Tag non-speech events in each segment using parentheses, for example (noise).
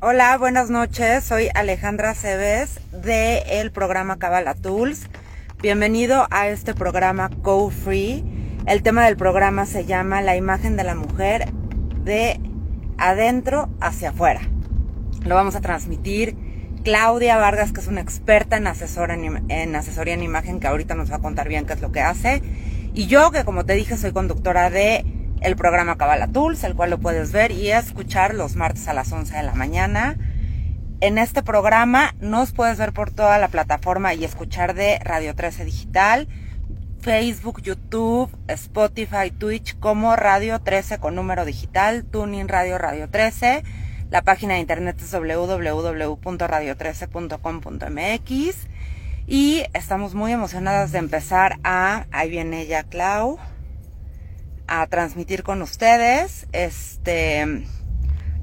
Hola, buenas noches. Soy Alejandra Cebes de el programa Cabala Tools. Bienvenido a este programa Go Free. El tema del programa se llama La imagen de la mujer de adentro hacia afuera. Lo vamos a transmitir Claudia Vargas, que es una experta en, asesora en, asesoría en imagen, que ahorita nos va a contar bien qué es lo que hace. Y yo, que como te dije, soy conductora de el programa Cabala Tools, el cual lo puedes ver y escuchar los martes a las 11 de la mañana. En este programa nos puedes ver por toda la plataforma y escuchar de Radio 13 Digital, Facebook, YouTube, Spotify, Twitch como Radio 13 con número digital, Tuning Radio Radio 13. La página de internet es www.radio13.com.mx. Y estamos muy emocionadas de empezar a, ahí viene ella, Clau, a transmitir con ustedes. Este,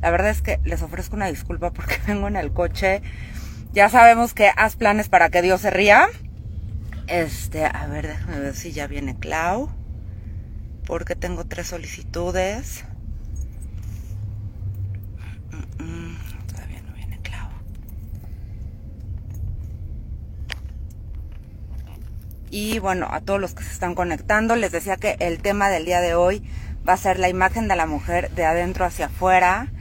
la verdad es que les ofrezco una disculpa porque (laughs) vengo en el coche. Ya sabemos que haz planes para que Dios se ría. Este, a ver, déjame ver si ya viene Clau. Porque tengo tres solicitudes. Y bueno, a todos los que se están conectando, les decía que el tema del día de hoy va a ser la imagen de la mujer de adentro hacia afuera.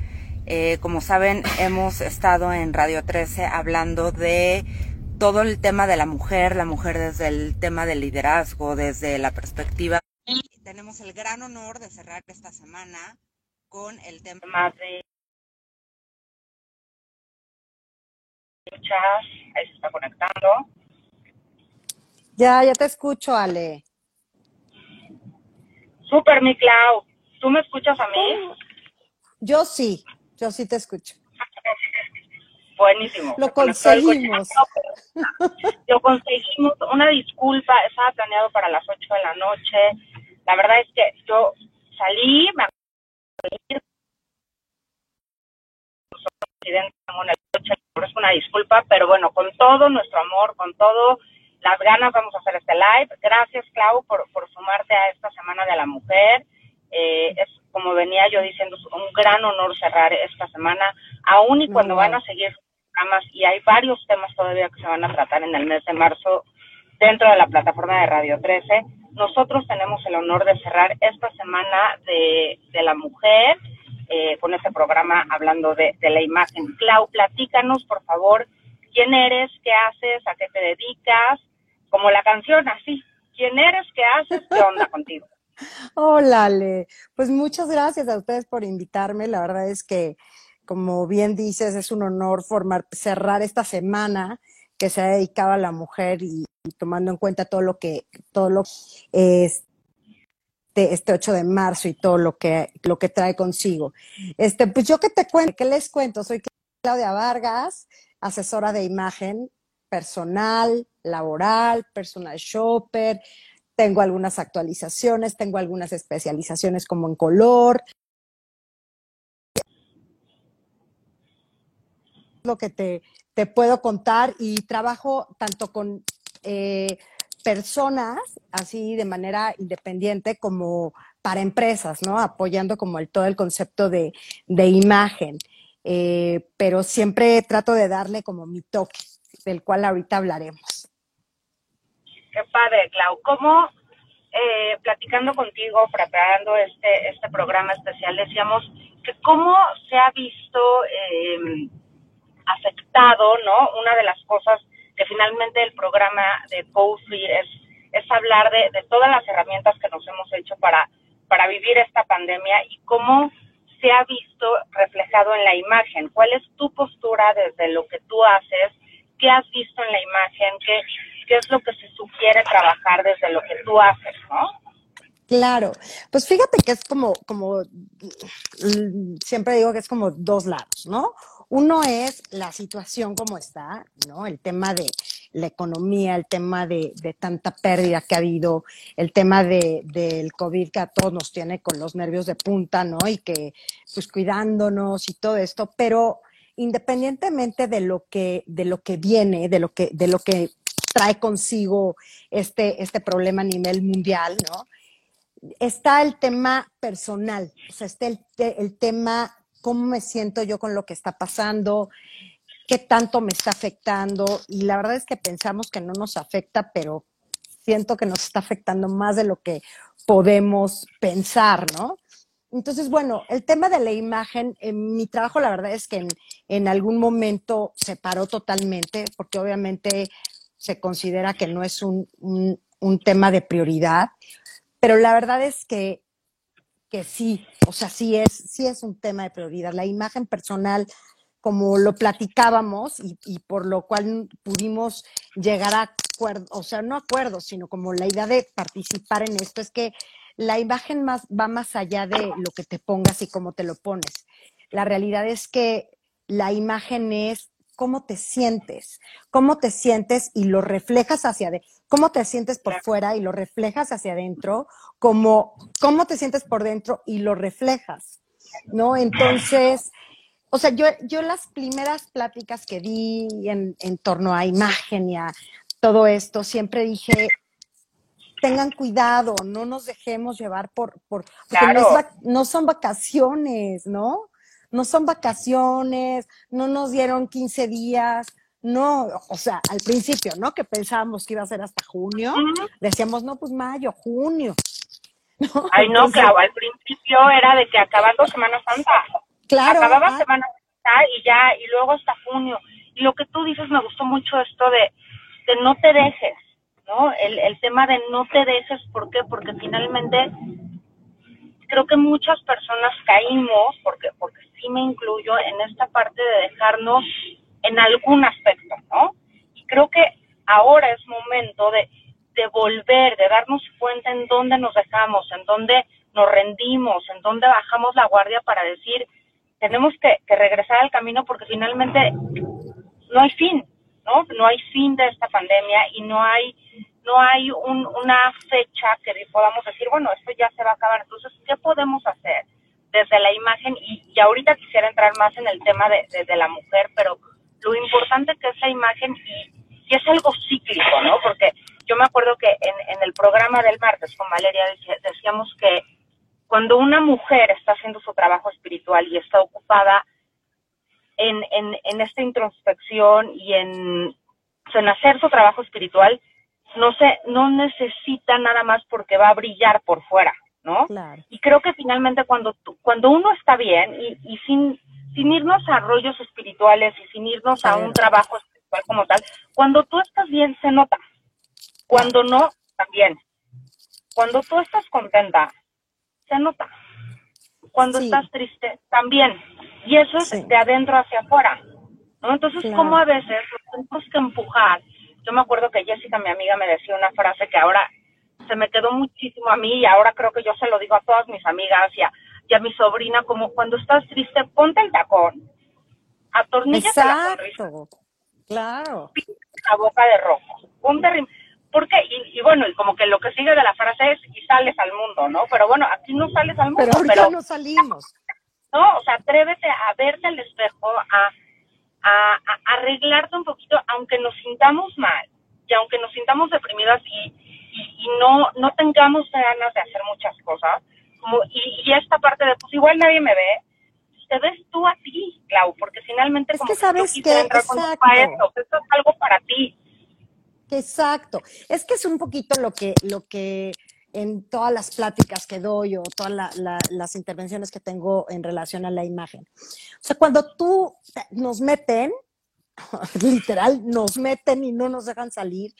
Eh, como saben, hemos estado en Radio 13 hablando de todo el tema de la mujer, la mujer desde el tema del liderazgo, desde la perspectiva. Y tenemos el gran honor de cerrar esta semana con el tema de... Ahí se está conectando. Ya, ya te escucho, Ale. Super, mi Clau. ¿Tú me escuchas a mí? Yo sí, yo sí te escucho. Buenísimo. Lo conseguimos. Lo conseguimos. Una disculpa, estaba planeado para las 8 de la noche. La verdad es que yo salí, me por eso una disculpa, pero bueno, con todo nuestro amor, con todo las ganas vamos a hacer este live. Gracias, Clau, por, por sumarte a esta Semana de la Mujer. Eh, es como venía yo diciendo, un gran honor cerrar esta semana, aún y cuando van a seguir programas, y hay varios temas todavía que se van a tratar en el mes de marzo dentro de la plataforma de Radio 13. Nosotros tenemos el honor de cerrar esta semana de, de la mujer eh, con este programa hablando de, de la imagen. Clau, platícanos, por favor, quién eres, qué haces, a qué te dedicas, como la canción, así. ¿Quién eres? ¿Qué haces? ¿Qué onda contigo? (laughs) Hola, Ale. Pues muchas gracias a ustedes por invitarme. La verdad es que, como bien dices, es un honor formar, cerrar esta semana que se ha dedicado a la mujer y, tomando en cuenta todo lo que, todo lo es este 8 de marzo y todo lo que, lo que trae consigo. Este, pues yo que te cuento, ¿qué les cuento? Soy Claudia Vargas, asesora de imagen personal, laboral, personal shopper, tengo algunas actualizaciones, tengo algunas especializaciones como en color. Lo que te, te puedo contar y trabajo tanto con eh, personas, así de manera independiente, como para empresas, ¿no? Apoyando como el, todo el concepto de, de imagen. Eh, pero siempre trato de darle como mi toque del cual ahorita hablaremos. Qué padre, Clau. ¿Cómo, eh, platicando contigo, preparando este, este programa especial, decíamos que cómo se ha visto eh, afectado, ¿no? Una de las cosas que finalmente el programa de Go es, es hablar de, de todas las herramientas que nos hemos hecho para, para vivir esta pandemia y cómo se ha visto reflejado en la imagen. ¿Cuál es tu postura desde lo que tú haces qué has visto en la imagen, qué, qué es lo que se sugiere trabajar desde lo que tú haces, ¿no? Claro, pues fíjate que es como, como, siempre digo que es como dos lados, ¿no? Uno es la situación como está, ¿no? El tema de la economía, el tema de, de tanta pérdida que ha habido, el tema de, del COVID que a todos nos tiene con los nervios de punta, ¿no? Y que, pues cuidándonos y todo esto, pero independientemente de lo que, de lo que viene, de lo que, de lo que trae consigo este, este problema a nivel mundial, ¿no? Está el tema personal, o sea, está el, el tema cómo me siento yo con lo que está pasando, qué tanto me está afectando. Y la verdad es que pensamos que no nos afecta, pero siento que nos está afectando más de lo que podemos pensar, ¿no? Entonces, bueno, el tema de la imagen, en mi trabajo la verdad es que en, algún momento se paró totalmente, porque obviamente se considera que no es un, tema de prioridad, pero la verdad es que, que sí, o sea, sí es, sí es un tema de prioridad. La imagen personal, como lo platicábamos y, y por lo cual pudimos llegar a acuerdos, o sea, no acuerdos, sino como la idea de participar en esto, es que la imagen más, va más allá de lo que te pongas y cómo te lo pones. La realidad es que la imagen es cómo te sientes, cómo te sientes y lo reflejas hacia adentro, cómo te sientes por fuera y lo reflejas hacia adentro, como cómo te sientes por dentro y lo reflejas, ¿no? Entonces, o sea, yo, yo las primeras pláticas que di en, en torno a imagen y a todo esto, siempre dije, tengan cuidado, no nos dejemos llevar por, por porque no, son vacaciones, ¿no? No son vacaciones, no nos dieron 15 días, no, o sea, al principio, ¿no? Que pensábamos que iba a ser hasta junio, decíamos, no, pues mayo, junio. (laughs) Ay, no, claro, al principio era de que acabando Semana Santa. Claro. Acababa ah. Semana Santa y ya, y luego hasta junio. Y lo que tú dices me gustó mucho esto de, de no te dejes, ¿no? El, el tema de no te dejes, ¿por qué? Porque finalmente creo que muchas personas caímos, porque, porque sí me incluyo, en esta parte de dejarnos en algún aspecto, ¿no? Y creo que ahora es momento de, de volver, de darnos cuenta en dónde nos dejamos, en dónde nos rendimos, en dónde bajamos la guardia para decir, tenemos que, que regresar al camino porque finalmente no hay fin, ¿no? No hay fin de esta pandemia y no hay no hay un, una fecha que podamos decir, bueno, esto ya se va a acabar. Entonces, ¿qué podemos hacer desde la imagen? Y, y ahorita quisiera entrar más en el tema de, de, la mujer, pero lo importante que es la imagen y, y, es algo cíclico, ¿no? Porque yo me acuerdo que en, en el programa del martes con Valeria decíamos que cuando una mujer está haciendo su trabajo espiritual y está ocupada en, en, en esta introspección y en, en hacer su trabajo espiritual, no se, no necesita nada más porque va a brillar por fuera, ¿no? Y creo que finalmente cuando, cuando uno está bien y, y sin, sin irnos a rollos espirituales y sin irnos a un trabajo espiritual como tal, cuando tú estás bien se nota, cuando no, también. Cuando tú estás contenta, se nota. Cuando estás triste, también. Y eso es de adentro hacia afuera. ¿no? Entonces, como a veces tenemos que empujar. Yo me acuerdo que Jessica, mi amiga, me decía una frase que ahora se me quedó muchísimo a mí y ahora creo que yo se lo digo a todas mis amigas y a, y a mi sobrina, como cuando estás triste, ponte el tacón, atorníllate la sonrisa. Claro. La boca de rojo. Ponte porque y, y, bueno, y como que lo que sigue de la frase es y sales al mundo, ¿no? Pero bueno, aquí no sales al mundo. Pero ahorita no salimos. ¿No? O sea, atrévete a verte al espejo, a, a, arreglarte un poquito, aunque nos sintamos mal y aunque nos sintamos deprimidas y, y, no, no tengamos ganas de hacer muchas cosas, como, y, esta parte de, pues igual nadie me ve, te ves tú a ti, Clau, porque finalmente es como que sabes que, exacto. esto, esto es algo para ti. Exacto. Es que es un poquito lo que, lo que en todas las pláticas que doy o todas las intervenciones que tengo en relación a la imagen. O sea, cuando tú nos meten, (laughs) literal, nos meten y no nos dejan salir,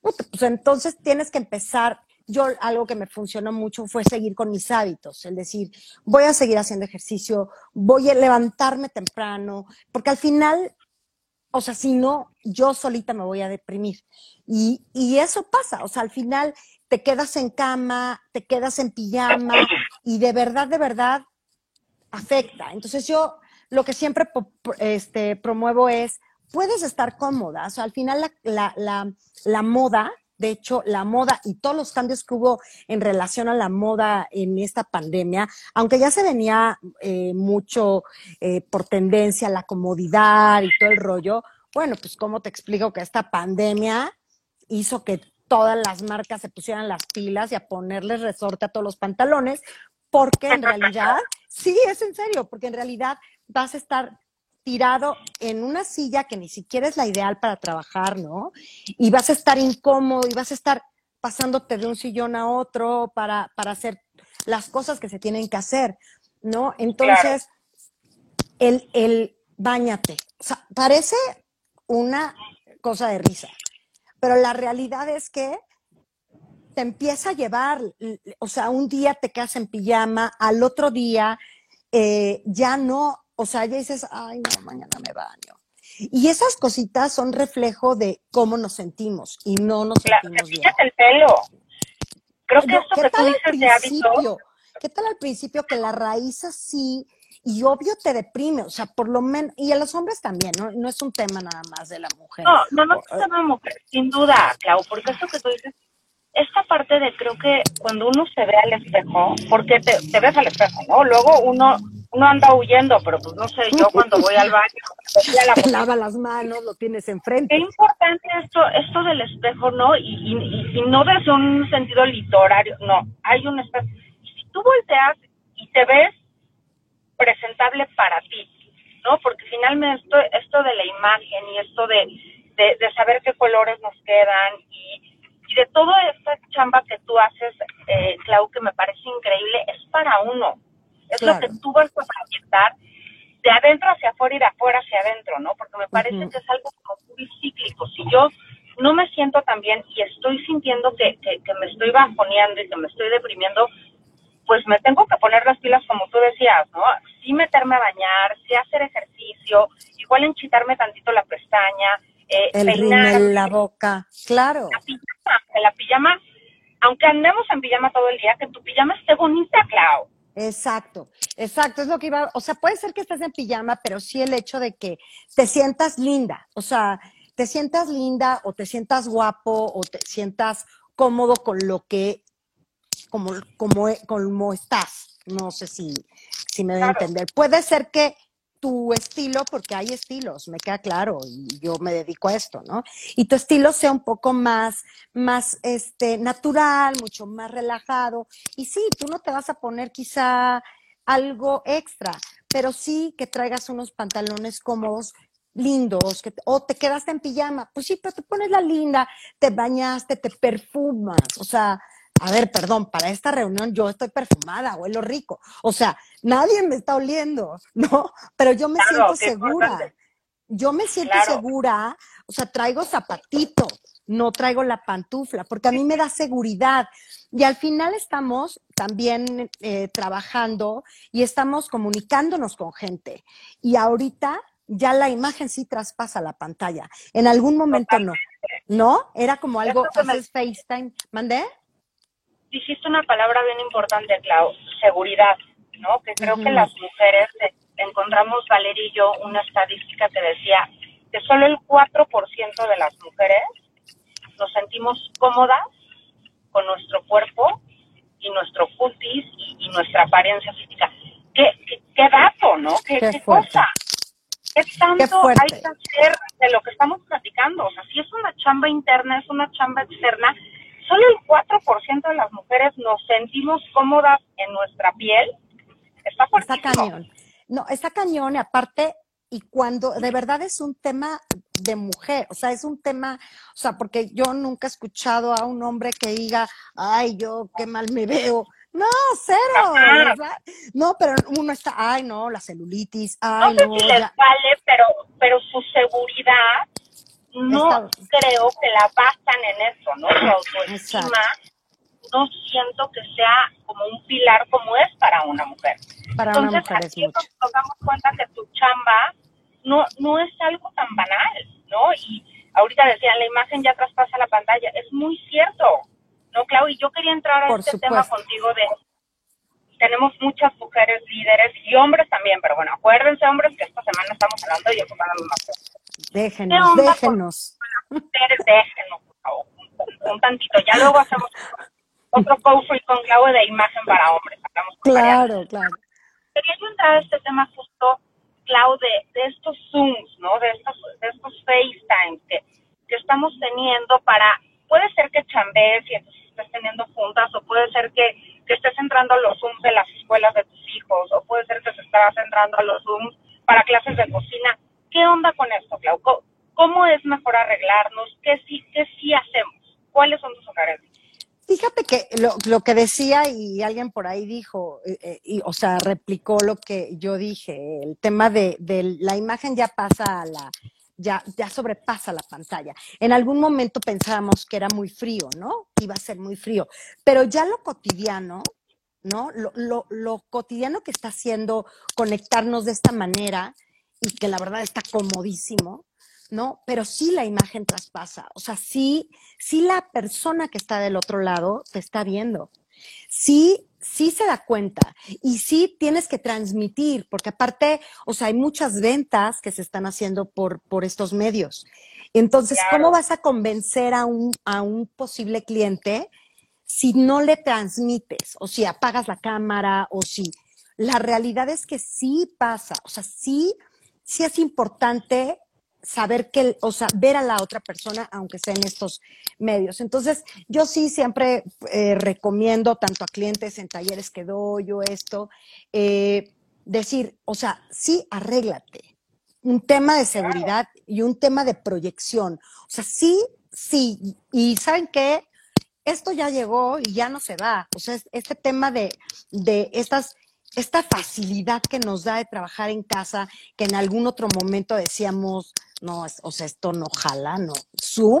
pues entonces tienes que empezar. Yo algo que me funcionó mucho fue seguir con mis hábitos, es decir, voy a seguir haciendo ejercicio, voy a levantarme temprano, porque al final o sea, si no, yo solita me voy a deprimir. Y, y, eso pasa, o sea, al final te quedas en cama, te quedas en pijama y de verdad, de verdad afecta. Entonces yo lo que siempre este, promuevo es, puedes estar cómoda, o sea, al final la, la, la, moda, de hecho, la moda y todos los cambios que hubo en relación a la moda en esta pandemia, aunque ya se venía eh, mucho eh, por tendencia la comodidad y todo el rollo, bueno, pues cómo te explico que esta pandemia hizo que todas las marcas se pusieran las pilas y a ponerles resorte a todos los pantalones, porque en realidad, (laughs) sí, es en serio, porque en realidad vas a estar tirado en una silla que ni siquiera es la ideal para trabajar, ¿no? Y vas a estar incómodo y vas a estar pasándote de un sillón a otro para, para hacer las cosas que se tienen que hacer, ¿no? Entonces, el, el bañate, o sea, parece una cosa de risa, pero la realidad es que te empieza a llevar, o sea, un día te quedas en pijama, al otro día eh, ya no, o sea, ya dices, ay, no, mañana me baño. Y esas cositas son reflejo de cómo nos sentimos y no nos sentimos bien. el pelo. Creo que esto que tú dices de hábito. ¿Qué tal al principio que la raíz así y obvio te deprime, o sea, por lo menos, y a los hombres también, ¿no? No es un tema nada más de la mujer. No, no, no es un tema de mujer, sin duda, Clau, porque esto que tú dices, esta parte de creo que cuando uno se ve al espejo, porque te, te ves al espejo, ¿no? Luego uno uno anda huyendo, pero pues no sé, yo cuando voy al baño, (laughs) la te lava las manos, lo tienes enfrente. Qué importante esto, esto del espejo, ¿no? Y, y, y, no desde un sentido literario, no, hay un espejo. Si tú volteas y te ves presentable para ti, ¿no? Porque finalmente esto, esto de la imagen y esto de, de, saber qué colores nos quedan y, y, de toda esta chamba que tú haces, eh, Clau, que me parece increíble, es para uno. Es lo que tú vas a proyectar de adentro hacia afuera y de afuera hacia adentro, ¿no? Porque me parece que es algo como muy cíclico. Si yo no me siento tan bien y estoy sintiendo que, que, que me estoy bajoneando y que me estoy deprimiendo, pues me tengo que poner las pilas como tú decías, ¿no? Sí meterme a bañar, sí hacer ejercicio, igual enchitarme tantito la pestaña, eh, el peinar, la boca, claro. La pijama, la pijama, aunque andemos en pijama todo el día, que tu pijama esté bonita, Clau. Exacto, exacto, es lo que iba, o sea, puede ser que estés en pijama, pero sí el hecho de que te sientas linda, o sea, te sientas linda o te sientas guapo o te sientas cómodo con lo que como, como, como estás. No sé si, si me debe entender. Puede ser que tu estilo, porque hay estilos, me queda claro, y yo me dedico a esto, ¿no? Y tu estilo sea un poco más, más este, natural, mucho más relajado. Y sí, tú no te vas a poner quizá algo extra, pero sí que traigas unos pantalones cómodos, lindos, que, o te quedaste en pijama. Pues sí, pero te pones la linda, te bañaste, te perfumas, o sea, a ver, perdón, para esta reunión yo estoy perfumada, huelo rico. O sea, nadie me está oliendo, (laughs) ¿no? Pero yo me siento segura. Yo me siento segura, o sea, traigo zapatito, no traigo la pantufla, porque a mí me da seguridad. Y al final estamos también eh, trabajando y estamos comunicándonos con gente. Y ahorita ya la imagen sí traspasa la pantalla. En algún momento no. ¿No? Era como algo, haces FaceTime. ¿Mandé? Dijiste una palabra bien importante, Clau, seguridad, ¿no? Que creo que las mujeres, eh, encontramos, Valeria y yo, una estadística que decía que solo el 4% de las mujeres nos sentimos cómodas con nuestro cuerpo y nuestro cutis y, nuestra apariencia física. ¿Qué, qué, dato, ¿no? ¿Qué, qué, cosa? ¿Qué tanto hay que hacer de lo que estamos platicando? O sea, si es una chamba interna, es una chamba externa, solo el 4% de las mujeres nos sentimos cómodas en nuestra piel. Está, está cañón. No, está cañón y aparte, y cuando de verdad es un tema de mujer, o sea, es un tema, o sea, porque yo nunca he escuchado a un hombre que diga, ay, yo qué mal me veo. No, cero. No, pero uno está, ay, no, la celulitis, ay, no. Sé si les vale, pero, pero su seguridad no creo que la basan en eso, ¿no? Su autoestima no siento que sea como un pilar como es para una mujer. Para Entonces, una mujer aquí nos damos cuenta que tu chamba no, no es algo tan banal, ¿no? Y ahorita decían, la imagen ya traspasa la pantalla. Es muy cierto, ¿no, Clau? Y yo quería entrar a este tema contigo de tenemos muchas mujeres líderes y hombres también, pero bueno, acuérdense, hombres, que esta semana estamos hablando y ocupando más Déjenos, déjenos. déjenos, por favor, un, tantito. Ya luego hacemos otro co con Clau de imagen para hombres. claro, claro. Quería entrar a este tema justo, Clau, de, estos Zooms, ¿no? De estos, de estos FaceTimes que, que estamos teniendo para, puede ser que chambees y estés teniendo juntas, o puede ser que, que estés entrando a los Zooms de las escuelas de tus hijos, o puede ser que se estés entrando a los Zooms para clases de cocina. ¿Qué onda con esto, Clau? ¿Cómo es mejor arreglarnos? ¿Qué sí, qué sí hacemos? ¿Cuáles son tus sugerencias? Fíjate que lo, que decía y alguien por ahí dijo, eh, eh, o sea, replicó lo que yo dije, el tema de, la imagen ya pasa a la, ya, sobrepasa la pantalla. En algún momento pensábamos que era muy frío, ¿no? Iba a ser muy frío, pero ya lo cotidiano, ¿no? Lo cotidiano que está haciendo conectarnos de esta manera y que la verdad está comodísimo, ¿no? Pero sí la imagen traspasa, o sea, sí, sí la persona que está del otro lado te está viendo, sí, sí se da cuenta y sí tienes que transmitir, porque aparte, o sea, hay muchas ventas que se están haciendo por, por estos medios. Entonces, ¿cómo vas a convencer a un, a un posible cliente si no le transmites o si apagas la cámara o si... La realidad es que sí pasa, o sea, sí, sí es importante saber que, o sea, ver a la otra persona, aunque sea en estos medios. Entonces, yo sí siempre eh, recomiendo tanto a clientes en talleres que doy yo esto, eh, decir, o sea, sí, arréglate. Un tema de seguridad y un tema de proyección. O sea, sí, sí. Y ¿saben qué? Esto ya llegó y ya no se va. O sea, este tema de, de estas esta facilidad que nos da de trabajar en casa, que en algún otro momento decíamos, no, o sea, esto no jala, no. Zoom,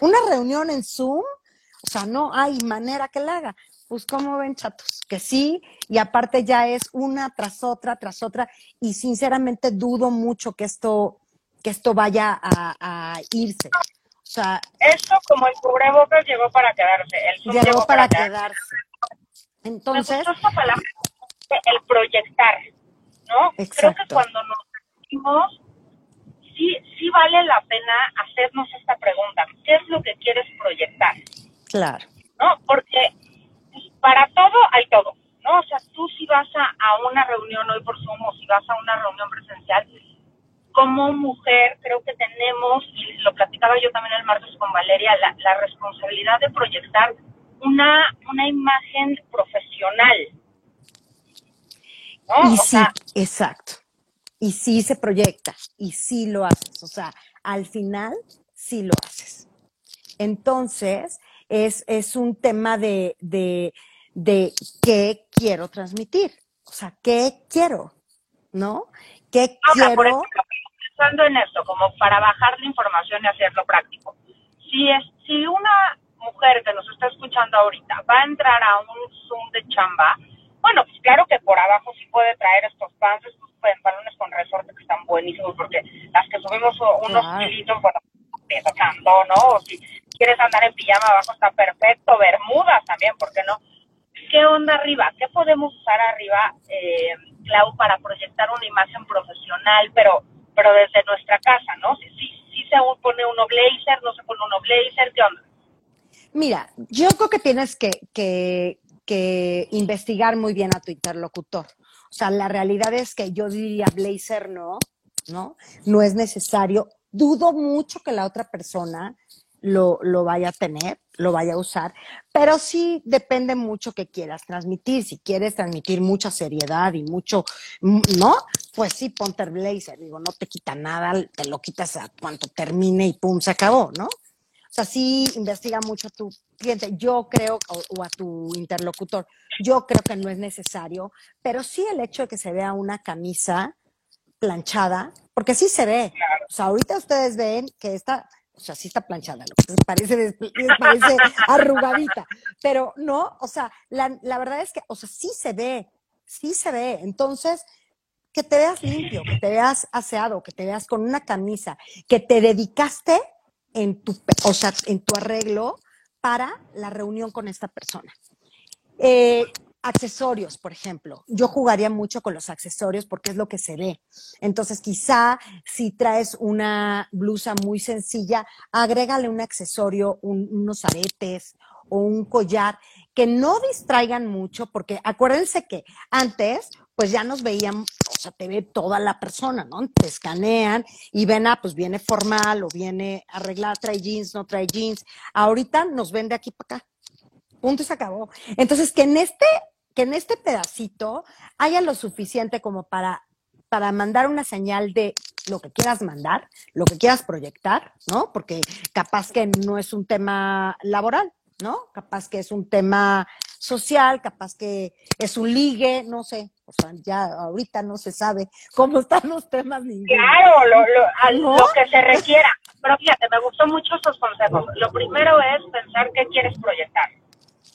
una reunión en Zoom, o sea, no hay manera que la haga. Pues, ¿cómo ven, chatos? Que sí, y aparte ya es una tras otra, tras otra, y sinceramente dudo mucho que esto, que esto vaya a, irse. O sea, esto como el cubrebocas llegó para quedarse. El llegó, para, quedarse. Entonces, el proyectar, ¿no? Creo que cuando nos sentimos sí, sí vale la pena hacernos esta pregunta. ¿Qué es lo que quieres proyectar? Claro. ¿No? Porque pues, para todo hay todo, ¿no? O sea, tú si vas a, a una reunión hoy por Zoom o si vas a una reunión presencial, como mujer creo que tenemos, y lo platicaba yo también el martes con Valeria, la, la responsabilidad de proyectar una, una imagen profesional. Y sí, exacto y sí se proyecta y sí lo haces. O sea, al final sí lo haces. Entonces, es, es un tema de, de, de qué quiero transmitir. O sea, qué quiero, ¿no? ¿Qué quiero? Por pensando en esto, como para bajar la información y hacerlo práctico. Si, es, si una mujer que nos está escuchando ahorita va a entrar a un Zoom de chamba, bueno, pues claro que por abajo sí puede traer estos pants, pantalones con resorte que están buenísimos porque las que subimos unos kilitos, bueno, tanto, ¿no? O si quieres andar en pijama abajo está perfecto, bermudas también, ¿por qué no? ¿Qué onda arriba? ¿Qué podemos usar arriba, eh, Clau, para proyectar una imagen profesional, pero pero desde nuestra casa, ¿no? Si, si, si se pone uno blazer, no se pone uno blazer, ¿qué onda? Mira, yo creo que tienes que, que, que investigar muy bien a tu interlocutor. O sea, la realidad es que yo diría blazer no, ¿no? No es necesario. Dudo mucho que la otra persona lo, lo, vaya a tener, lo vaya a usar, pero sí depende mucho que quieras transmitir. Si quieres transmitir mucha seriedad y mucho, ¿no? Pues sí, ponte el blazer, digo, no te quita nada, te lo quitas a cuanto termine y pum, se acabó, ¿no? O sea, sí investiga mucho a tu cliente. Yo creo, o, a tu interlocutor, yo creo que no es necesario, pero sí el hecho de que se vea una camisa planchada, porque sí se ve. O sea, ahorita ustedes ven que está, o sea, sí está planchada, lo que parece, parece (laughs) arrugadita, pero no, o sea, la, la verdad es que, o sea, sí se ve, sí se ve. Entonces, que te veas limpio, que te veas aseado, que te veas con una camisa, que te dedicaste en tu, o sea, en tu arreglo para la reunión con esta persona. Eh, accesorios, por ejemplo. Yo jugaría mucho con los accesorios porque es lo que se ve. Entonces, quizá si traes una blusa muy sencilla, agrégale un accesorio, unos aretes o un collar que no distraigan mucho, porque acuérdense que antes, pues ya nos veían, o sea, te ve toda la persona, ¿no? Te escanean y ven, ah, pues viene formal o viene arreglada, trae jeans, no trae jeans. Ahorita nos ven de aquí para acá. punto y se acabó. Entonces, que en este, que en este pedacito haya lo suficiente como para, para mandar una señal de lo que quieras mandar, lo que quieras proyectar, ¿no? Porque capaz que no es un tema laboral, ¿no? Capaz que es un tema social, capaz que es un ligue, no sé, o sea, ya ahorita no se sabe cómo (laughs) están los temas. Claro, lo, lo, que se requiera. Pero fíjate, me gustó mucho esos consejos. Lo primero es pensar qué quieres proyectar,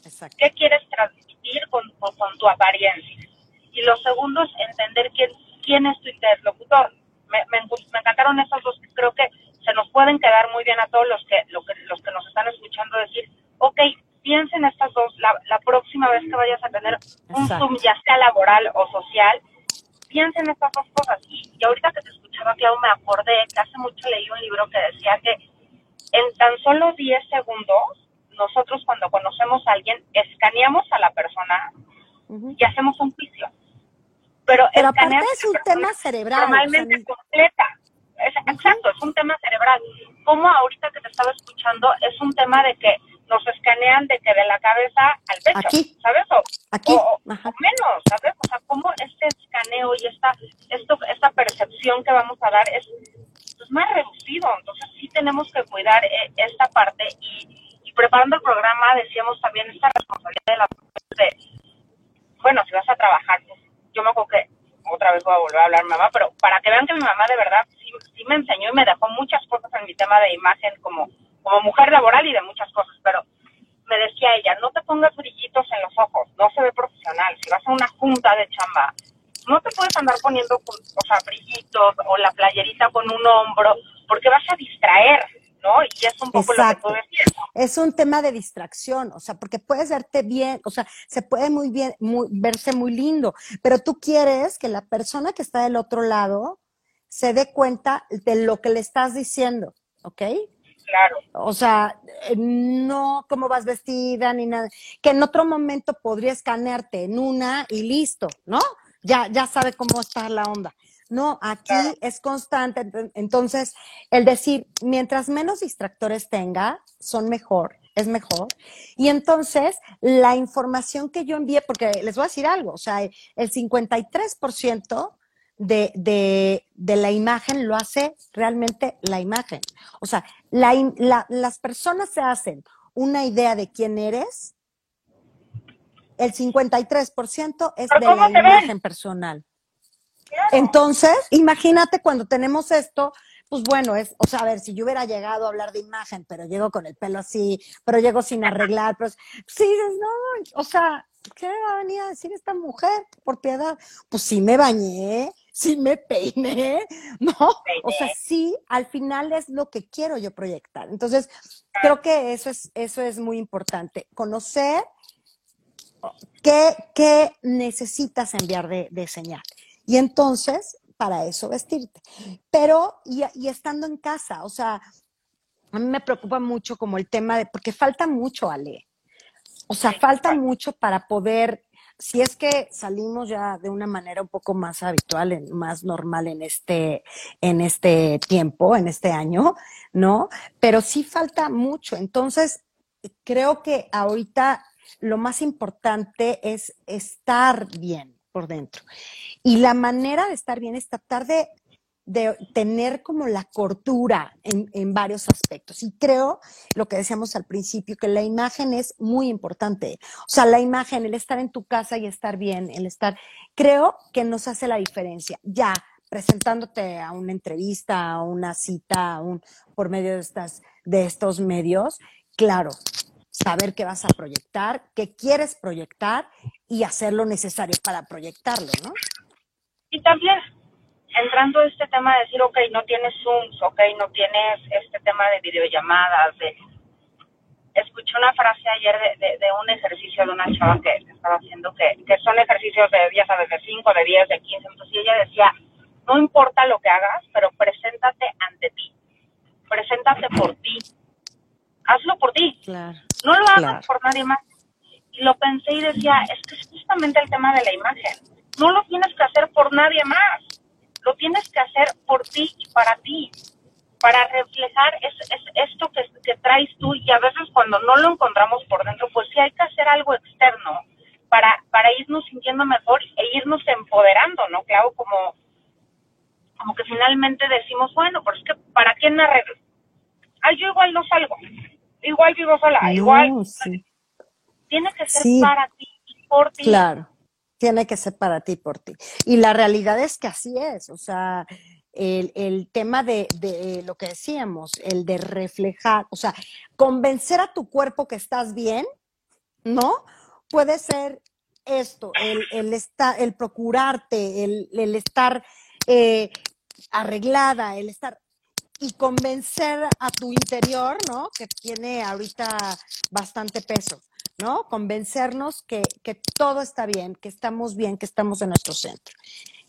Exacto. qué quieres transmitir con, con, tu apariencia. Y lo segundo es entender quién, quién es tu interlocutor. Me, me, me encantaron esos dos, creo que se nos pueden quedar muy bien a todos los que, lo que, los que nos están escuchando decir, ok, piensen estas dos, la, la próxima vez que vayas a tener un Zoom, ya sea laboral o social, piensen estas dos cosas. Y, ahorita que te escuchaba, Clau, me acordé que hace mucho leí un libro que decía que en tan solo 10 segundos, nosotros cuando conocemos a alguien, escaneamos a la persona y hacemos un juicio. Pero, Pero aparte es un tema cerebral. Normalmente completa. Exacto, es un tema cerebral. Como ahorita que te estaba escuchando, es un tema de que nos escanean de que de la cabeza al pecho, ¿sabes? O, Aquí. O, menos, ¿sabes? O sea, cómo este escaneo y esta, esto, esta percepción que vamos a dar es, más reducido. Entonces sí tenemos que cuidar eh, esta parte y, y, preparando el programa decíamos también esta responsabilidad de la de, bueno, si vas a trabajar, pues, yo me acuerdo que otra vez voy a volver a hablar mamá, pero para que vean que mi mamá de verdad sí, sí me enseñó y me dejó muchas cosas en mi tema de imagen como como mujer laboral y de muchas cosas, pero me decía ella, no te pongas brillitos en los ojos, no se ve profesional. Si vas a una junta de chamba, no te puedes andar poniendo, o sea, brillitos o la playerita con un hombro, porque vas a distraer, ¿no? Y es un poco lo que tú decías. Es un tema de distracción, o sea, porque puedes verte bien, o sea, se puede muy bien, muy, verse muy lindo, pero tú quieres que la persona que está del otro lado se dé cuenta de lo que le estás diciendo, ¿ok? Claro. O sea, eh, no cómo vas vestida ni nada. Que en otro momento podría escanearte en una y listo, ¿no? Ya, ya sabe cómo está la onda. No, aquí es constante. Entonces, el decir, mientras menos distractores tenga, son mejor, es mejor. Y entonces, la información que yo envíe, porque les voy a decir algo, o sea, el 53% de, de, de, la imagen lo hace realmente la imagen. O sea, la, las personas se hacen una idea de quién eres, el 53% es de la imagen personal. Entonces, imagínate cuando tenemos esto, pues bueno, es, o sea, a ver, si yo hubiera llegado a hablar de imagen, pero llego con el pelo así, pero llego sin arreglar, pues, sí, no, o sea, ¿qué va a venir a decir esta mujer? Por piedad. Pues sí me bañé, sí me peiné, (laughs) ¿no? O sea, sí, al final es lo que quiero yo proyectar. Entonces, creo que eso es, eso es muy importante. Conocer qué, qué necesitas enviar de, de señal. Y entonces, para eso vestirte. Pero, y, y estando en casa, o sea, a mí me preocupa mucho como el tema de, porque falta mucho, Ale. O sea, falta mucho para poder si es que salimos ya de una manera un poco más habitual, más normal en este, en este tiempo, en este año, ¿no? Pero sí falta mucho. Entonces, creo que ahorita lo más importante es estar bien por dentro. Y la manera de estar bien es tratar de de tener como la cortura en, varios aspectos. Y creo, lo que decíamos al principio, que la imagen es muy importante. O sea, la imagen, el estar en tu casa y estar bien, el estar, creo que nos hace la diferencia. Ya, presentándote a una entrevista, a una cita, un, por medio de, estas, de estos medios, claro, saber qué vas a proyectar, qué quieres proyectar y hacer lo necesario para proyectarlo, ¿no? Y también entrando a este tema de decir, ok, no tienes Zooms, ok, no tienes este tema de videollamadas, de... Escuché una frase ayer de, de, un ejercicio de una chava que, estaba haciendo, que, que son ejercicios de, ya sabes, de 5, de 10, de 15 minutos, y ella decía, no importa lo que hagas, pero preséntate ante ti, preséntate por ti, hazlo por ti, no lo hagas por nadie más. Y lo pensé y decía, es que es justamente el tema de la imagen, no lo tienes que hacer por nadie más lo tienes que hacer por ti y para ti. para reflejar es, esto que, que, traes tú y a veces cuando no lo encontramos por dentro, pues sí hay que hacer algo externo para, para irnos sintiendo mejor e irnos empoderando, ¿no? Claro, como, como que finalmente decimos, bueno, pero es que ¿para quién arreglo? Ay, yo igual no salgo, igual vivo sola, igual. Tiene que ser para ti y por ti. Claro, tiene que ser para ti por ti. Y la realidad es que así es, o sea, el, el, tema de, de, lo que decíamos, el de reflejar, o sea, convencer a tu cuerpo que estás bien, ¿no? Puede ser esto, el, el, el procurarte, el, el estar eh, arreglada, el estar y convencer a tu interior, ¿no? Que tiene ahorita bastante peso, ¿no? Convencernos que, que todo está bien, que estamos bien, que estamos en nuestro centro.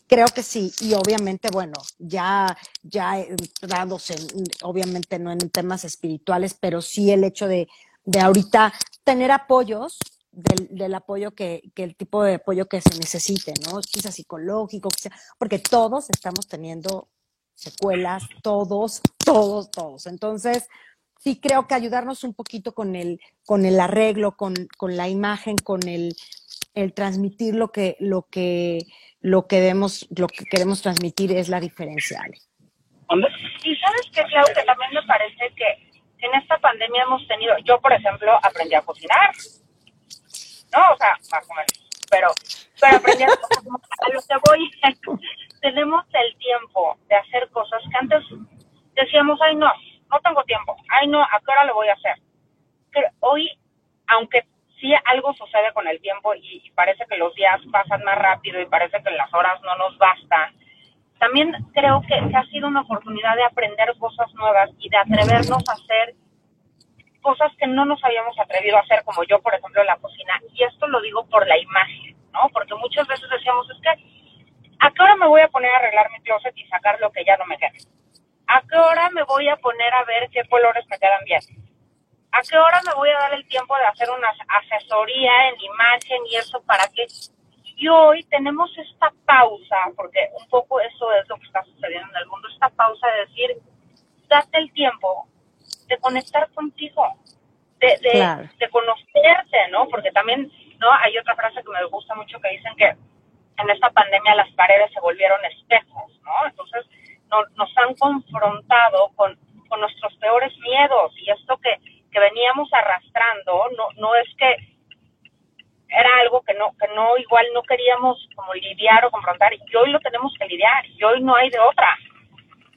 Creo que sí, y obviamente, bueno, ya, ya entrados en, obviamente no en temas espirituales, pero sí el hecho de, de ahorita tener apoyos, del, del apoyo que, que, el tipo de apoyo que se necesite, ¿no? Quizás psicológico, quizá, porque todos estamos teniendo secuelas, todos, todos, todos. Entonces, sí creo que ayudarnos un poquito con el, con el arreglo, con, con la imagen, con el, el transmitir lo que, lo que, lo que debemos, lo que queremos transmitir es la diferencial. Y sabes que Clau, que también me parece que en esta pandemia hemos tenido, yo por ejemplo aprendí a cocinar, ¿no? O sea, más o menos, pero, pero aprendí a, (laughs) a lo que voy, tenemos el tiempo de hacer cosas que antes decíamos, ay no, no tengo tiempo, ay no, ¿a qué hora lo voy a hacer? Hoy, aunque sí algo sucede con el tiempo y, parece que los días pasan más rápido y parece que las horas no nos bastan. También creo que, ha sido una oportunidad de aprender cosas nuevas y de atrevernos a hacer cosas que no nos habíamos atrevido a hacer, como yo, por ejemplo, en la cocina. Y esto lo digo por la imagen, ¿no? Porque muchas veces decíamos, es que, ¿a qué hora me voy a poner a arreglar mi closet y sacar lo que ya no me queda? ¿A qué hora me voy a poner a ver qué colores me quedan bien? ¿A qué hora me voy a dar el tiempo de hacer una asesoría en imagen y eso para qué? Y hoy tenemos esta pausa, porque un poco eso es lo que está sucediendo en el mundo, esta pausa de decir, date el tiempo de conectar contigo, de, de, de conocerte, ¿no? Porque también, ¿no? Hay otra frase que me gusta mucho que dicen que en esta pandemia las paredes se volvieron espejos, ¿no? Entonces nos han confrontado con, con nuestros peores miedos y esto que que veníamos arrastrando, no, no es que era algo que no, que no, igual no queríamos como lidiar o confrontar, y hoy lo tenemos que lidiar, y hoy no hay de otra.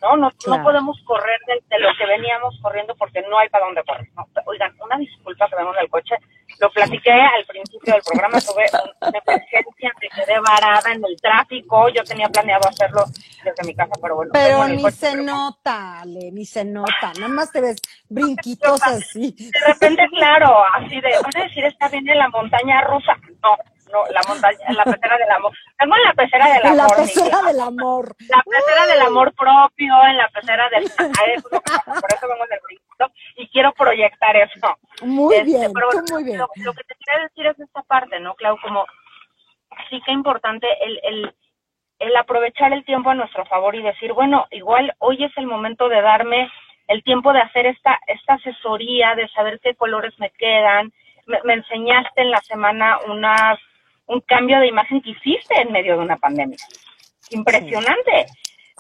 No, no, no podemos correr de, lo que veníamos corriendo porque no hay para dónde correr. Oigan, una disculpa que vengo en el coche, lo platiqué al principio del programa, tuve una emergencia, me quedé varada en el tráfico, yo tenía planeado hacerlo desde mi casa, pero bueno. Pero ni se nota, Ale, ni se nota, nada más te ves brinquitos así. De repente, claro, así de, van a decir, está bien en la montaña rusa. No, no, la montaña, la pecera del amor. Tengo en la pecera del amor. La pecera (laughs) del amor. La pecera del amor propio, en la pecera del... por eso vengo del brinquito y quiero proyectar eso. Muy este, bien, muy bien. Lo, que te quiero decir es esta parte, ¿no, Clau? Como sí que importante el, el, el aprovechar el tiempo a nuestro favor y decir, bueno, igual hoy es el momento de darme el tiempo de hacer esta, esta asesoría, de saber qué colores me quedan. Me, me enseñaste en la semana unas, un cambio de imagen que hiciste en medio de una pandemia. Impresionante.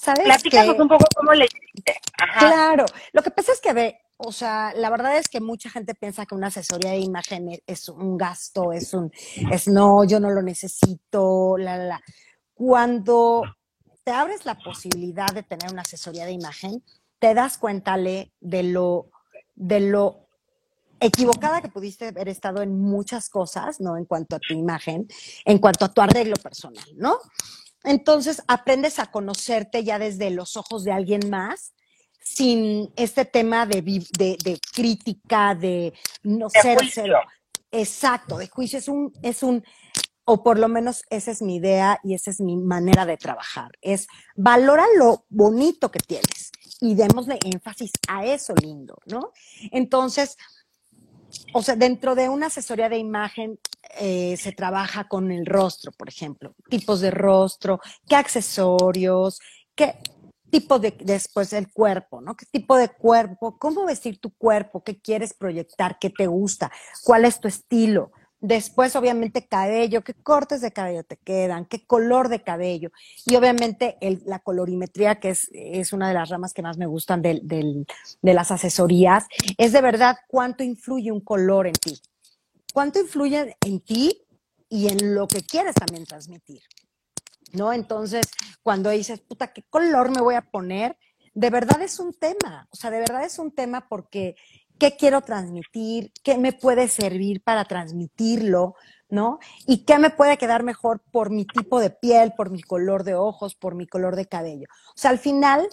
¿Sabes Platícanos un poco cómo le hiciste. Claro, lo que pasa es que, ve, o sea, la verdad es que mucha gente piensa que una asesoría de imagen es un gasto, es un, es no, yo no lo necesito, la, la, Cuando te abres la posibilidad de tener una asesoría de imagen, te das cuenta, Le, de lo, de lo equivocada que pudiste haber estado en muchas cosas, ¿no? En cuanto a tu imagen, en cuanto a tu arreglo personal, ¿no? Entonces aprendes a conocerte ya desde los ojos de alguien más sin este tema de, de, crítica, de no ser cero. Exacto, de juicio. Es un, es un, o por lo menos esa es mi idea y esa es mi manera de trabajar. Es valora lo bonito que tienes y démosle énfasis a eso lindo, ¿no? Entonces, o sea, dentro de una asesoría de imagen eh, se trabaja con el rostro, por ejemplo, tipos de rostro, qué accesorios, qué tipo de, después el cuerpo, ¿no? ¿Qué tipo de cuerpo? ¿Cómo vestir tu cuerpo? ¿Qué quieres proyectar? ¿Qué te gusta? ¿Cuál es tu estilo? Después, obviamente, cabello, qué cortes de cabello te quedan, qué color de cabello. Y obviamente la colorimetría, que es, es, una de las ramas que más me gustan de las asesorías, es de verdad cuánto influye un color en ti. Cuánto influye en ti y en lo que quieres también transmitir. ¿No? Entonces, cuando dices, puta, ¿qué color me voy a poner? De verdad es un tema, o sea, de verdad es un tema porque qué quiero transmitir, qué me puede servir para transmitirlo, ¿no? Y qué me puede quedar mejor por mi tipo de piel, por mi color de ojos, por mi color de cabello. O sea, al final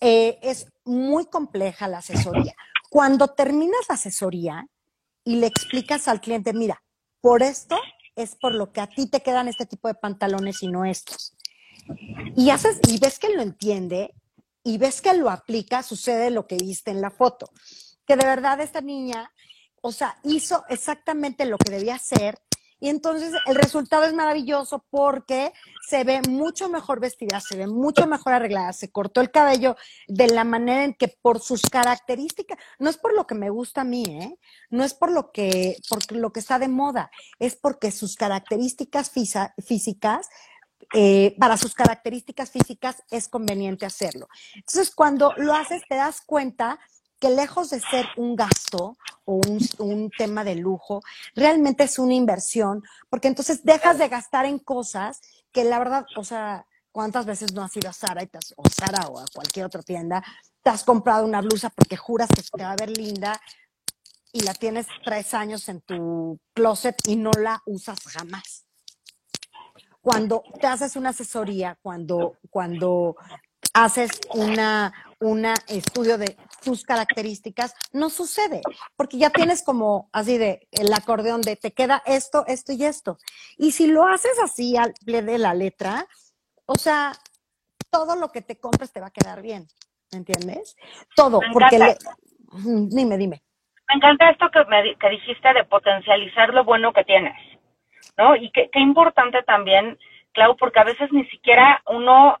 eh, es muy compleja la asesoría. Cuando terminas la asesoría y le explicas al cliente, mira, por esto es por lo que a ti te quedan este tipo de pantalones y no estos. Y haces, y ves que lo entiende y ves que lo aplica, sucede lo que viste en la foto que de verdad esta niña, o sea, hizo exactamente lo que debía hacer. Y entonces el resultado es maravilloso porque se ve mucho mejor vestida, se ve mucho mejor arreglada, se cortó el cabello de la manera en que por sus características, no es por lo que me gusta a mí, ¿eh? no es por lo que, por lo que está de moda, es porque sus características físicas eh, para sus características físicas es conveniente hacerlo. Entonces, cuando lo haces, te das cuenta que lejos de ser un gasto o un, tema de lujo, realmente es una inversión, porque entonces dejas de gastar en cosas que la verdad, o sea, ¿cuántas veces no has ido a Sara o Sara o a cualquier otra tienda? Te has comprado una blusa porque juras que te va a ver linda y la tienes tres años en tu closet y no la usas jamás. Cuando te haces una asesoría, cuando, cuando haces una, un estudio de tus características, no sucede, porque ya tienes como así de el acordeón de te queda esto, esto y esto. Y si lo haces así al pie de la letra, o sea, todo lo que te compres te va a quedar bien, ¿me entiendes? Todo, porque dime, dime. Me encanta esto que, me, que dijiste de potencializar lo bueno que tienes, ¿no? Y qué importante también, Clau, porque a veces ni siquiera uno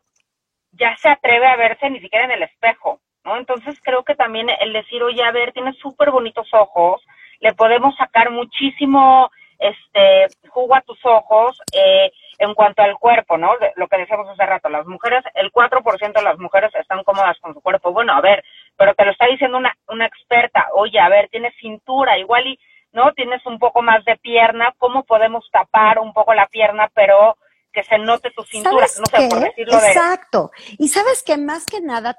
ya se atreve a verse ni siquiera en el espejo, ¿no? Entonces creo que también el decir, oye, a ver, tienes súper bonitos ojos, le podemos sacar muchísimo este jugo a tus ojos eh, en cuanto al cuerpo, ¿no? lo que decíamos hace rato, las mujeres, el 4% de las mujeres están cómodas con su cuerpo. Bueno, a ver, pero te lo está diciendo una, una experta, oye, a ver, tienes cintura, igual y, ¿no? Tienes un poco más de pierna, ¿cómo podemos tapar un poco la pierna, pero que se note tu cintura, no sé, por decirlo Exacto. Y sabes que más que nada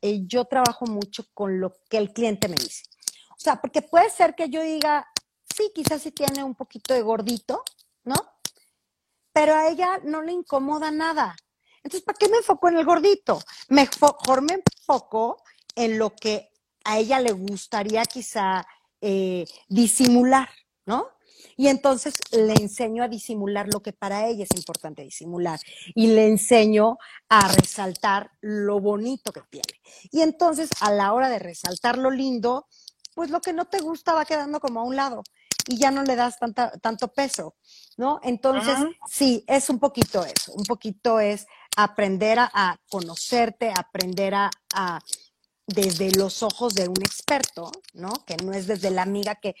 eh, yo trabajo mucho con lo que el cliente me dice. O sea, porque puede ser que yo diga, sí, quizás sí tiene un poquito de gordito, ¿no? Pero a ella no le incomoda nada. Entonces, ¿para qué me enfoco en el gordito? Mejor me enfoco en lo que a ella le gustaría quizá eh, disimular, ¿no? Y entonces le enseño a disimular lo que para ella es importante disimular. Y le enseño a resaltar lo bonito que tiene. Y entonces a la hora de resaltar lo lindo, pues lo que no te gusta va quedando como a un lado y ya no le das tanta, tanto peso, ¿no? Entonces, sí, es un poquito eso, un poquito es aprender a, conocerte, aprender a, a, desde los ojos de un experto, ¿no? Que no es desde la amiga que,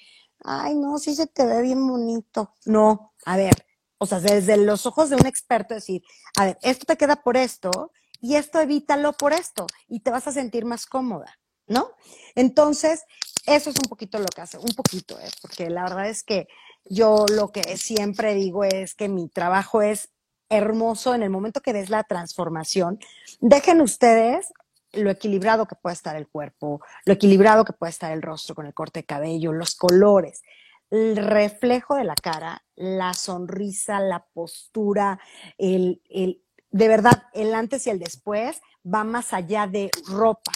ay, no, sí se te ve bien bonito. No, a ver, o sea, desde los ojos de un experto decir, a ver, esto te queda por esto y esto evítalo por esto y te vas a sentir más cómoda, ¿no? Entonces, eso es un poquito lo que hace, un poquito, ¿eh? porque la verdad es que yo lo que siempre digo es que mi trabajo es hermoso en el momento que des la transformación. Dejen ustedes lo equilibrado que puede estar el cuerpo, lo equilibrado que puede estar el rostro con el corte de cabello, los colores, el reflejo de la cara, la sonrisa, la postura, el, el, de verdad, el antes y el después va más allá de ropa.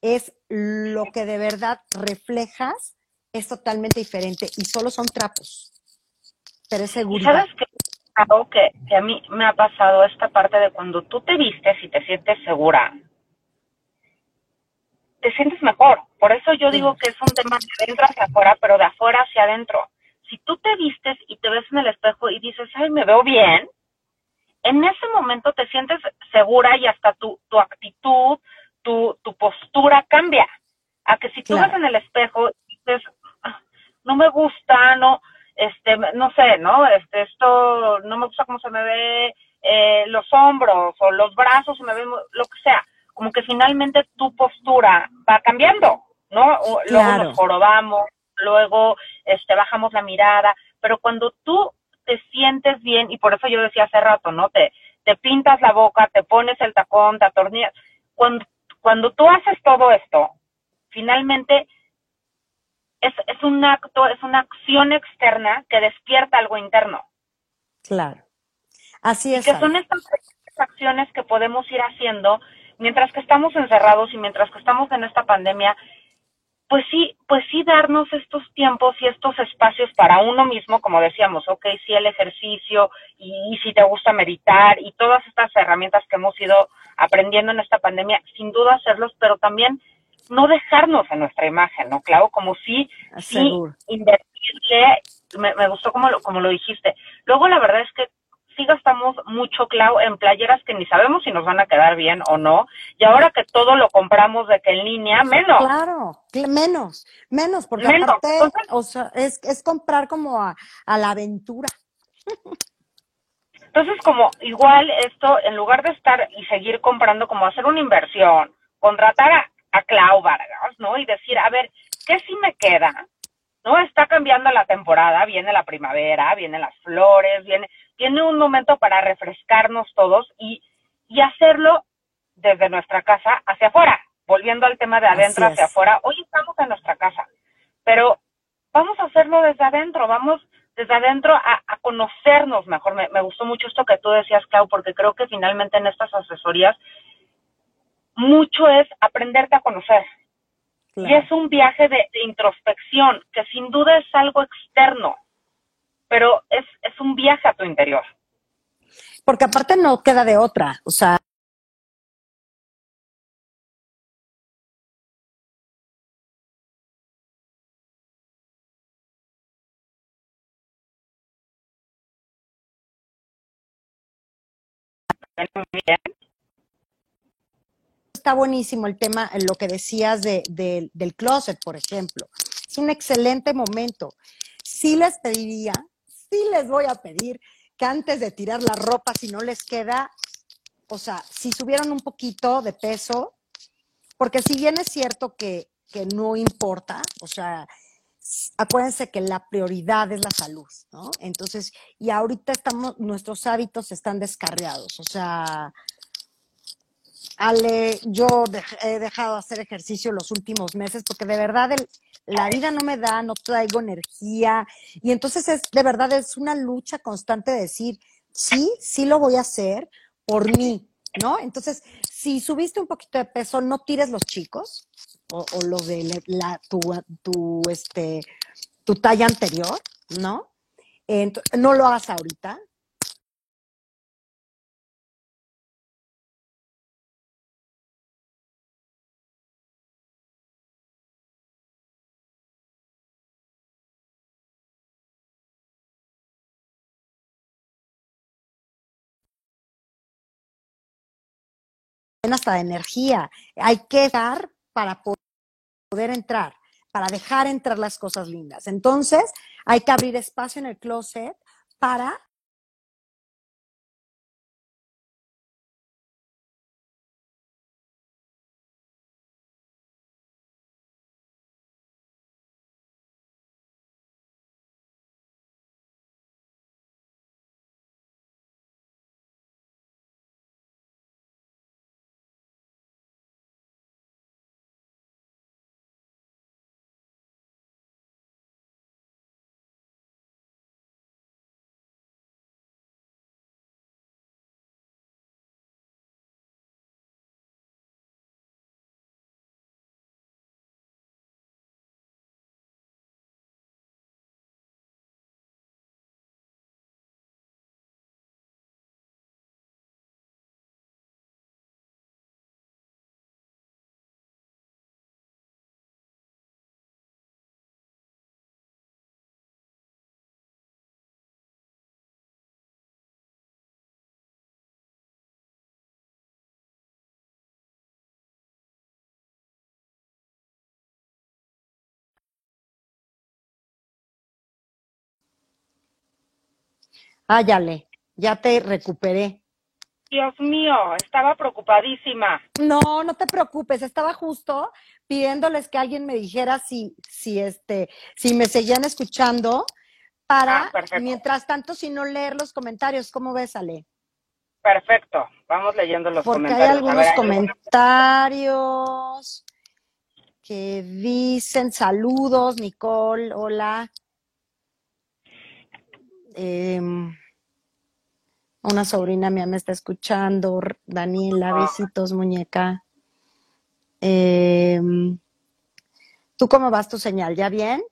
Es lo que de verdad reflejas, es totalmente diferente y solo son trapos. Pero es seguridad. ¿Sabes qué? Algo que, que a mí me ha pasado esta parte de cuando tú te vistes y te sientes segura, te sientes mejor. Por eso yo digo que es un tema de adentro hacia afuera, pero de afuera hacia adentro. Si tú te vistes y te ves en el espejo y dices, ay, me veo bien, en ese momento te sientes segura y hasta tu, tu actitud, tu, tu postura cambia. A que si tú ves en el espejo y dices, ah, no me gusta, no, este, no sé, ¿no? Este, esto, no me gusta cómo se me ve eh, los hombros o los brazos, se me ve lo que sea. Como que finalmente tu postura va cambiando, ¿no? Luego nos jorobamos, luego este, bajamos la mirada, pero cuando tú te sientes bien, y por eso yo decía hace rato, ¿no? Te, te pintas la boca, te pones el tacón, te atornillas. Cuando, cuando tú haces todo esto, finalmente es, es un acto, es una acción externa que despierta algo interno. Claro. Así es. que son estas acciones que podemos ir haciendo mientras que estamos encerrados y mientras que estamos en esta pandemia pues sí, pues sí darnos estos tiempos y estos espacios para uno mismo, como decíamos, ok, sí el ejercicio y, si te gusta meditar y todas estas herramientas que hemos ido aprendiendo en esta pandemia, sin duda hacerlos, pero también no dejarnos en nuestra imagen, ¿no, Claro, Como si, sí invertirle, me, me gustó como lo, como lo dijiste. Luego la verdad es que sí gastamos mucho, Clau, en playeras que ni sabemos si nos van a quedar bien o no. Y ahora que todo lo compramos de que en línea, menos. Claro, menos, menos, porque aparte, o sea, es, es comprar como a, la aventura. Entonces, como igual esto, en lugar de estar y seguir comprando, como hacer una inversión, contratar a, a Clau Vargas, ¿no? Y decir, a ver, ¿qué sí me queda? ¿No? Está cambiando la temporada, viene la primavera, vienen las flores, viene tiene un momento para refrescarnos todos y, y hacerlo desde nuestra casa hacia afuera, volviendo al tema de adentro hacia afuera. Hoy estamos en nuestra casa, pero vamos a hacerlo desde adentro, vamos desde adentro a, conocernos mejor. Me, gustó mucho esto que tú decías, Clau, porque creo que finalmente en estas asesorías mucho es aprenderte a conocer. Y es un viaje de, introspección, que sin duda es algo externo, pero es, es un viaje a tu interior. Porque aparte no queda de otra, o sea, Está buenísimo el tema, lo que decías de, del closet, por ejemplo. Es un excelente momento. Sí les pediría sí les voy a pedir que antes de tirar la ropa, si no les queda, o sea, si subieron un poquito de peso, porque si bien es cierto que, que no importa, o sea, acuérdense que la prioridad es la salud, ¿no? Entonces, y ahorita estamos, nuestros hábitos están descarriados, o sea, Ale, yo he dejado de hacer ejercicio los últimos meses porque de verdad la vida no me da, no traigo energía y entonces es de verdad es una lucha constante de decir, sí, sí lo voy a hacer por mí, ¿no? Entonces, si subiste un poquito de peso, no tires los chicos o, o los de la, tu, tu, este, tu talla anterior, ¿no? no lo hagas ahorita, hasta de energía. Hay que dar para poder entrar, para dejar entrar las cosas lindas. Entonces, hay que abrir espacio en el closet para Ah, ya te recuperé. Dios mío, estaba preocupadísima. No, no te preocupes, estaba justo pidiéndoles que alguien me dijera si, si este, si me seguían escuchando para, ah, mientras tanto, si no leer los comentarios, ¿cómo ves, Ale? Perfecto, vamos leyendo los comentarios. Porque hay algunos comentarios que dicen saludos, Nicole, hola. Em, una sobrina mía me está escuchando, Daniela, besitos, muñeca. Em, ¿Tú cómo vas tu señal? ¿Ya bien?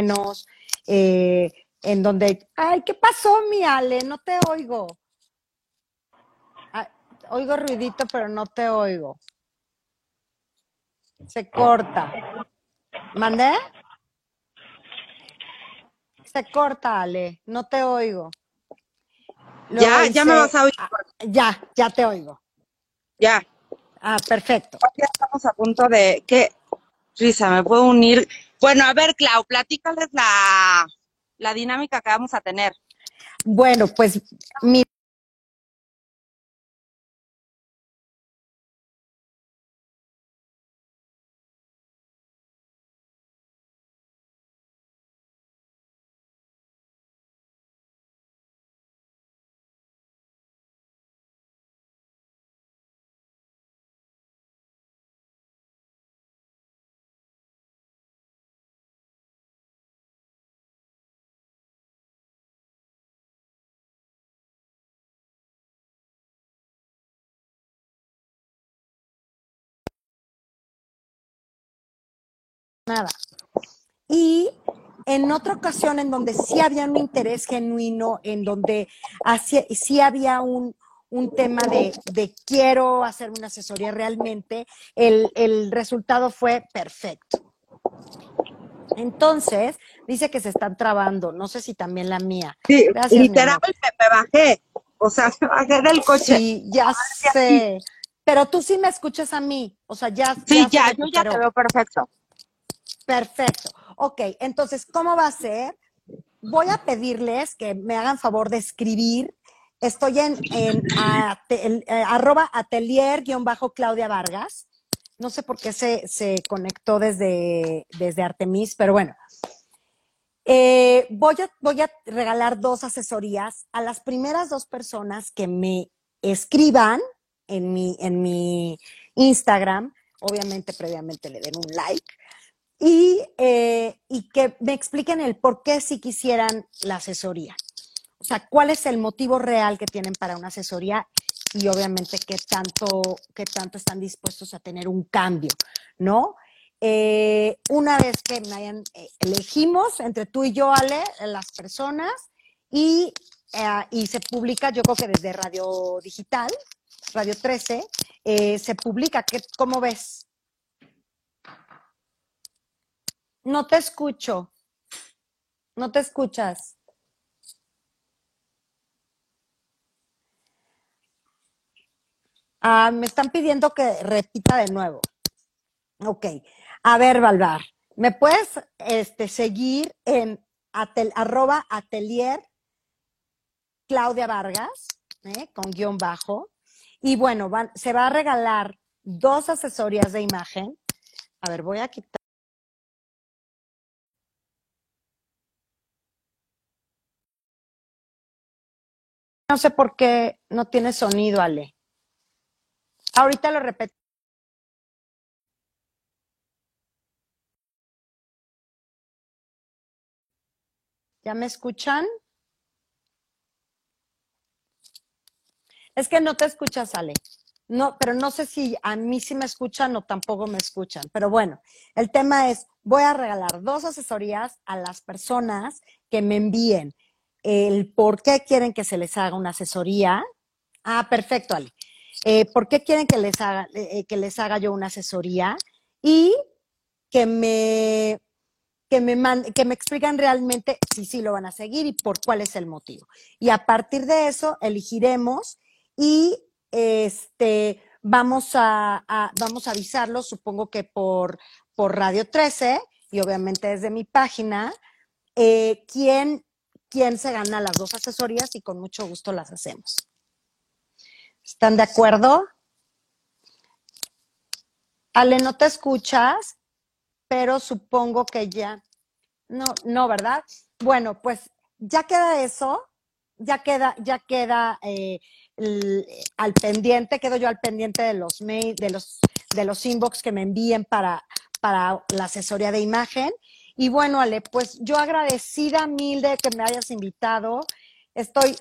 Menos, eh, en donde, ay, ¿qué pasó, mi Ale? No te oigo. Ah, oigo ruidito, pero no te oigo. Se corta. ¿Mandé? Se corta, Ale, no te oigo. ya, ya me vas a oír. Ah, ya, ya te oigo. Ya. Ah, perfecto. Ya estamos a punto de que, Risa, me puedo unir bueno, a ver, Clau, platícales la, la dinámica que vamos a tener. Bueno, pues mi nada. Y en otra ocasión en donde sí había un interés genuino, en donde sí había un, tema de, quiero hacer una asesoría realmente, el, resultado fue perfecto. Entonces, dice que se están trabando, no sé si también la mía. Sí, literal me, bajé, o sea, (laughs) me bajé del coche. Sí, ya sé, pero tú sí me escuchas a mí, o sea, ya. Sí, ya, yo ya te veo perfecto. Perfecto. Ok, entonces, ¿cómo va a ser? Voy a pedirles que me hagan favor de escribir. Estoy en, eh, arroba atelier-claudia Vargas. No sé por qué se, conectó desde, desde Artemis, pero bueno. Eh, voy, a, voy a regalar dos asesorías a las primeras dos personas que me escriban en mi, en mi Instagram. Obviamente, previamente le den un like y, eh, y que me expliquen el por qué si quisieran la asesoría. O sea, cuál es el motivo real que tienen para una asesoría y obviamente qué tanto, qué tanto están dispuestos a tener un cambio, ¿no? Eh, una vez que me hayan, eh, elegimos entre tú y yo, Ale, las personas, y, y se publica, yo creo que desde Radio Digital, Radio 13, se publica, ¿qué, ¿cómo ves? No te escucho. No te escuchas. Ah, me están pidiendo que repita de nuevo. Ok. A ver, Valvar, ¿me puedes este, seguir en arroba atelier Claudia Vargas, eh, con guion bajo? Y bueno, se va a regalar dos asesorías de imagen. A ver, voy a quitar. No sé por qué no tiene sonido, Ale. ahorita lo repito. ¿Ya me escuchan? Es que no te escuchas, Ale. No, pero no sé si a mí sí me escuchan o tampoco me escuchan. Pero bueno, el tema es, voy a regalar dos asesorías a las personas que me envíen el por qué quieren que se les haga una asesoría. Ah, perfecto, Ale. Eh, ¿Por qué quieren que les, haga, eh, que les haga yo una asesoría? Y que me, que me, que me explican realmente si sí lo van a seguir y por cuál es el motivo. Y a partir de eso elegiremos y este, vamos, a, vamos a avisarlo, supongo que por, por Radio 13 y obviamente desde mi página, eh, quién, quién se gana las dos asesorías y con mucho gusto las hacemos. ¿Están de acuerdo? Ale, no te escuchas, pero supongo que ya. No, no, ¿verdad? Bueno, pues ya queda eso, ya queda, ya queda eh, al pendiente, quedo yo al pendiente de los mail, de los, de los inbox que me envíen para, para la asesoría de imagen. Y bueno, Ale, pues yo agradecida mil de que me hayas invitado. Estoy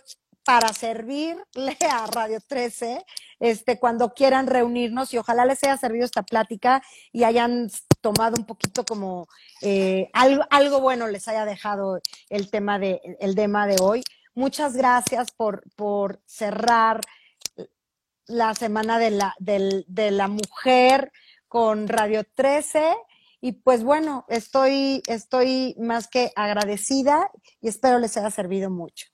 para servirle (laughs) a Radio 13 este, cuando quieran reunirnos y ojalá les haya servido esta plática y hayan tomado un poquito como eh, algo, algo bueno les haya dejado el tema de, el tema de hoy. Muchas gracias por, por cerrar la semana de la, de la mujer con Radio 13. Y pues bueno, estoy, estoy más que agradecida y espero les haya servido mucho.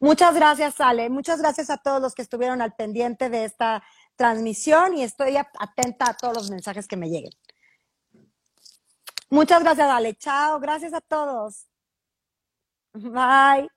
Muchas gracias, Ale. Muchas gracias a todos los que estuvieron al pendiente de esta transmisión y estoy atenta a todos los mensajes que me lleguen. Muchas gracias, Ale. Chao. Gracias a todos. Bye.